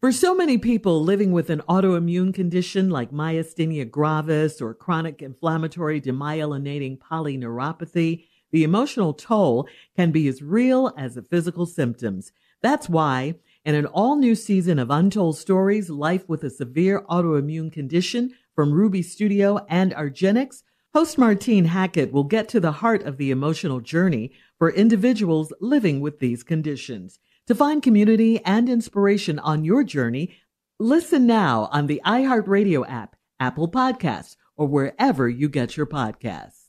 For so many people living with an autoimmune condition like myasthenia gravis or chronic inflammatory demyelinating polyneuropathy, the emotional toll can be as real as the physical symptoms. That's why, in an all new season of Untold Stories Life with a Severe Autoimmune Condition from Ruby Studio and argenx, host Martine Hackett will get to the heart of the emotional journey for individuals living with these conditions. To find community and inspiration on your journey, listen now on the iHeartRadio app, Apple Podcasts, or wherever you get your podcasts.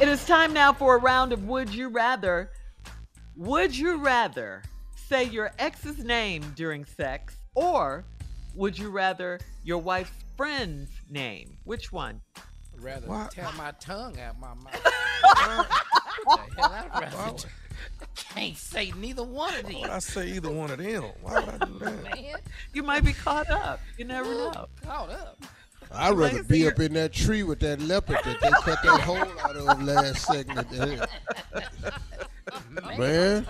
It is time now for a round of Would You Rather. Would you rather say your ex's name during sex, or would you rather your wife's friend's name? Which one? Rather What? tear my tongue out my mouth. the hell I'd rather Why do- I can't say neither one of Why these. would I say either one of them? Why would I do that? Man, You might be caught up. You never know. caught up. I'd rather Like, be up in that tree with that leopard that they cut that hole out of last segment. Man,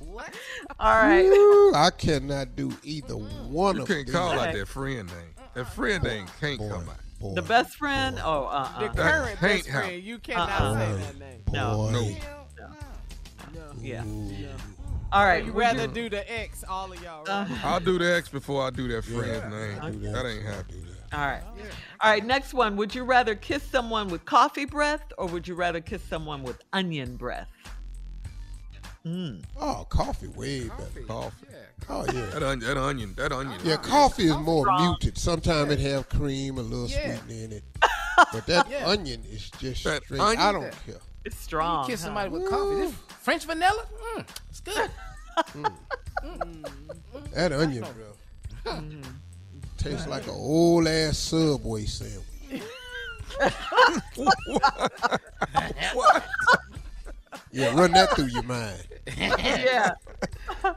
What? All right. Woo, I cannot do either one You of them. You can't call out that friend name. That friend name can't Boy, come out. boy, The best friend? Oh, uh The uh current best happen. friend, you cannot Uh-uh. say that name. No. boy. No. Yeah. All right. You would rather do the X, all of y'all. Right? I'll do the X before I do that friend's name. do That ain't happening. All right. Oh, All right. Next one. Would you rather kiss someone with coffee breath or would you rather kiss someone with onion breath? Hmm. Oh, coffee way better. Coffee. Oh yeah. That, onion, that onion, that onion. Yeah, coffee is more muted. Sometimes it have cream, a little Yeah. sweetener in it. But that onion is just That straight. onion? I don't care. It's strong. You Kiss huh? somebody with coffee. This French vanilla? Mm, it's good. Mm. Mm, mm, that onion, bro. Mm-hmm. Tastes like an old ass Subway sandwich. Yeah, run that through your mind. yeah. All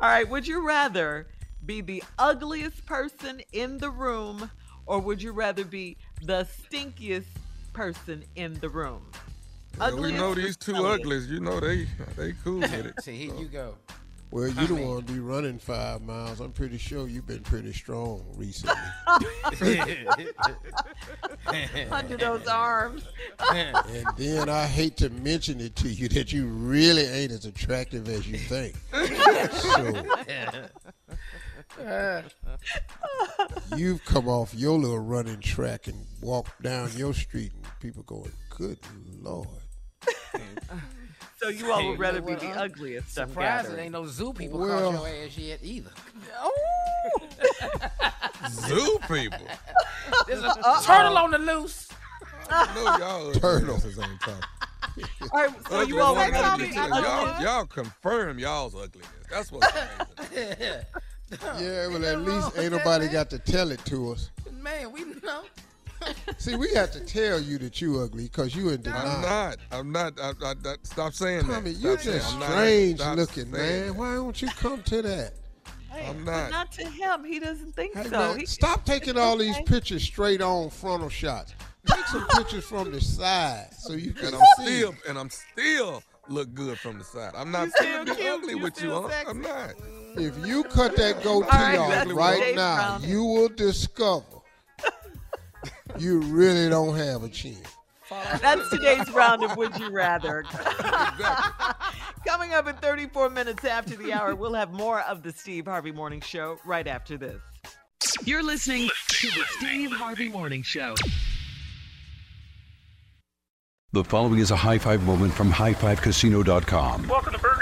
right. Would you rather be the ugliest person in the room or would you rather be the stinkiest person in the room? Yeah, we know these two smelliest? uglies. You know they they cool with it. See, here you go. Well, you don't want to be running five miles. I'm pretty sure you've been pretty strong recently. Under those arms. and then I hate to mention it to you that you really ain't as attractive as you think. so you've come off your little running track and walked down your street, and people going, "Good lord." So you all would rather be what, the ugliest. I'm Surprised ain't no zoo people Well- caught your ass yet either. Oh. Zoo people. There's a turtle on the loose. No, y'all turtles uglinesses ain't talking. All right, so you all one would be too. the ugliest. y'all, y'all confirm y'all's ugliness. That's what's amazing. Yeah, well, at least ain't nobody got to tell it to us. Man, we know. See, we have to tell you that you ugly because you in denial. I'm not. I'm not. I, I, I, stop saying Tommy, that. you Stop saying- just I'm not- strange looking, man. that. Why don't you come to that? I'm not. not to him. He doesn't think Hey, so. man, He- stop taking all these pictures straight on frontal shots. Take some pictures from the side so you can And I'm see. still, and I'm still look good from the side. I'm not You still still ugly You with you, huh? sexy. I'm not. If you cut that goatee right, off right now, round. you will discover you really don't have a chin. That's today's round of Would You Rather. Coming up in 34 minutes after the hour, we'll have more of the Steve Harvey Morning Show right after this. You're listening to the Steve Harvey Morning Show. The following is a high five moment from highfivecasino.com. Welcome to Burger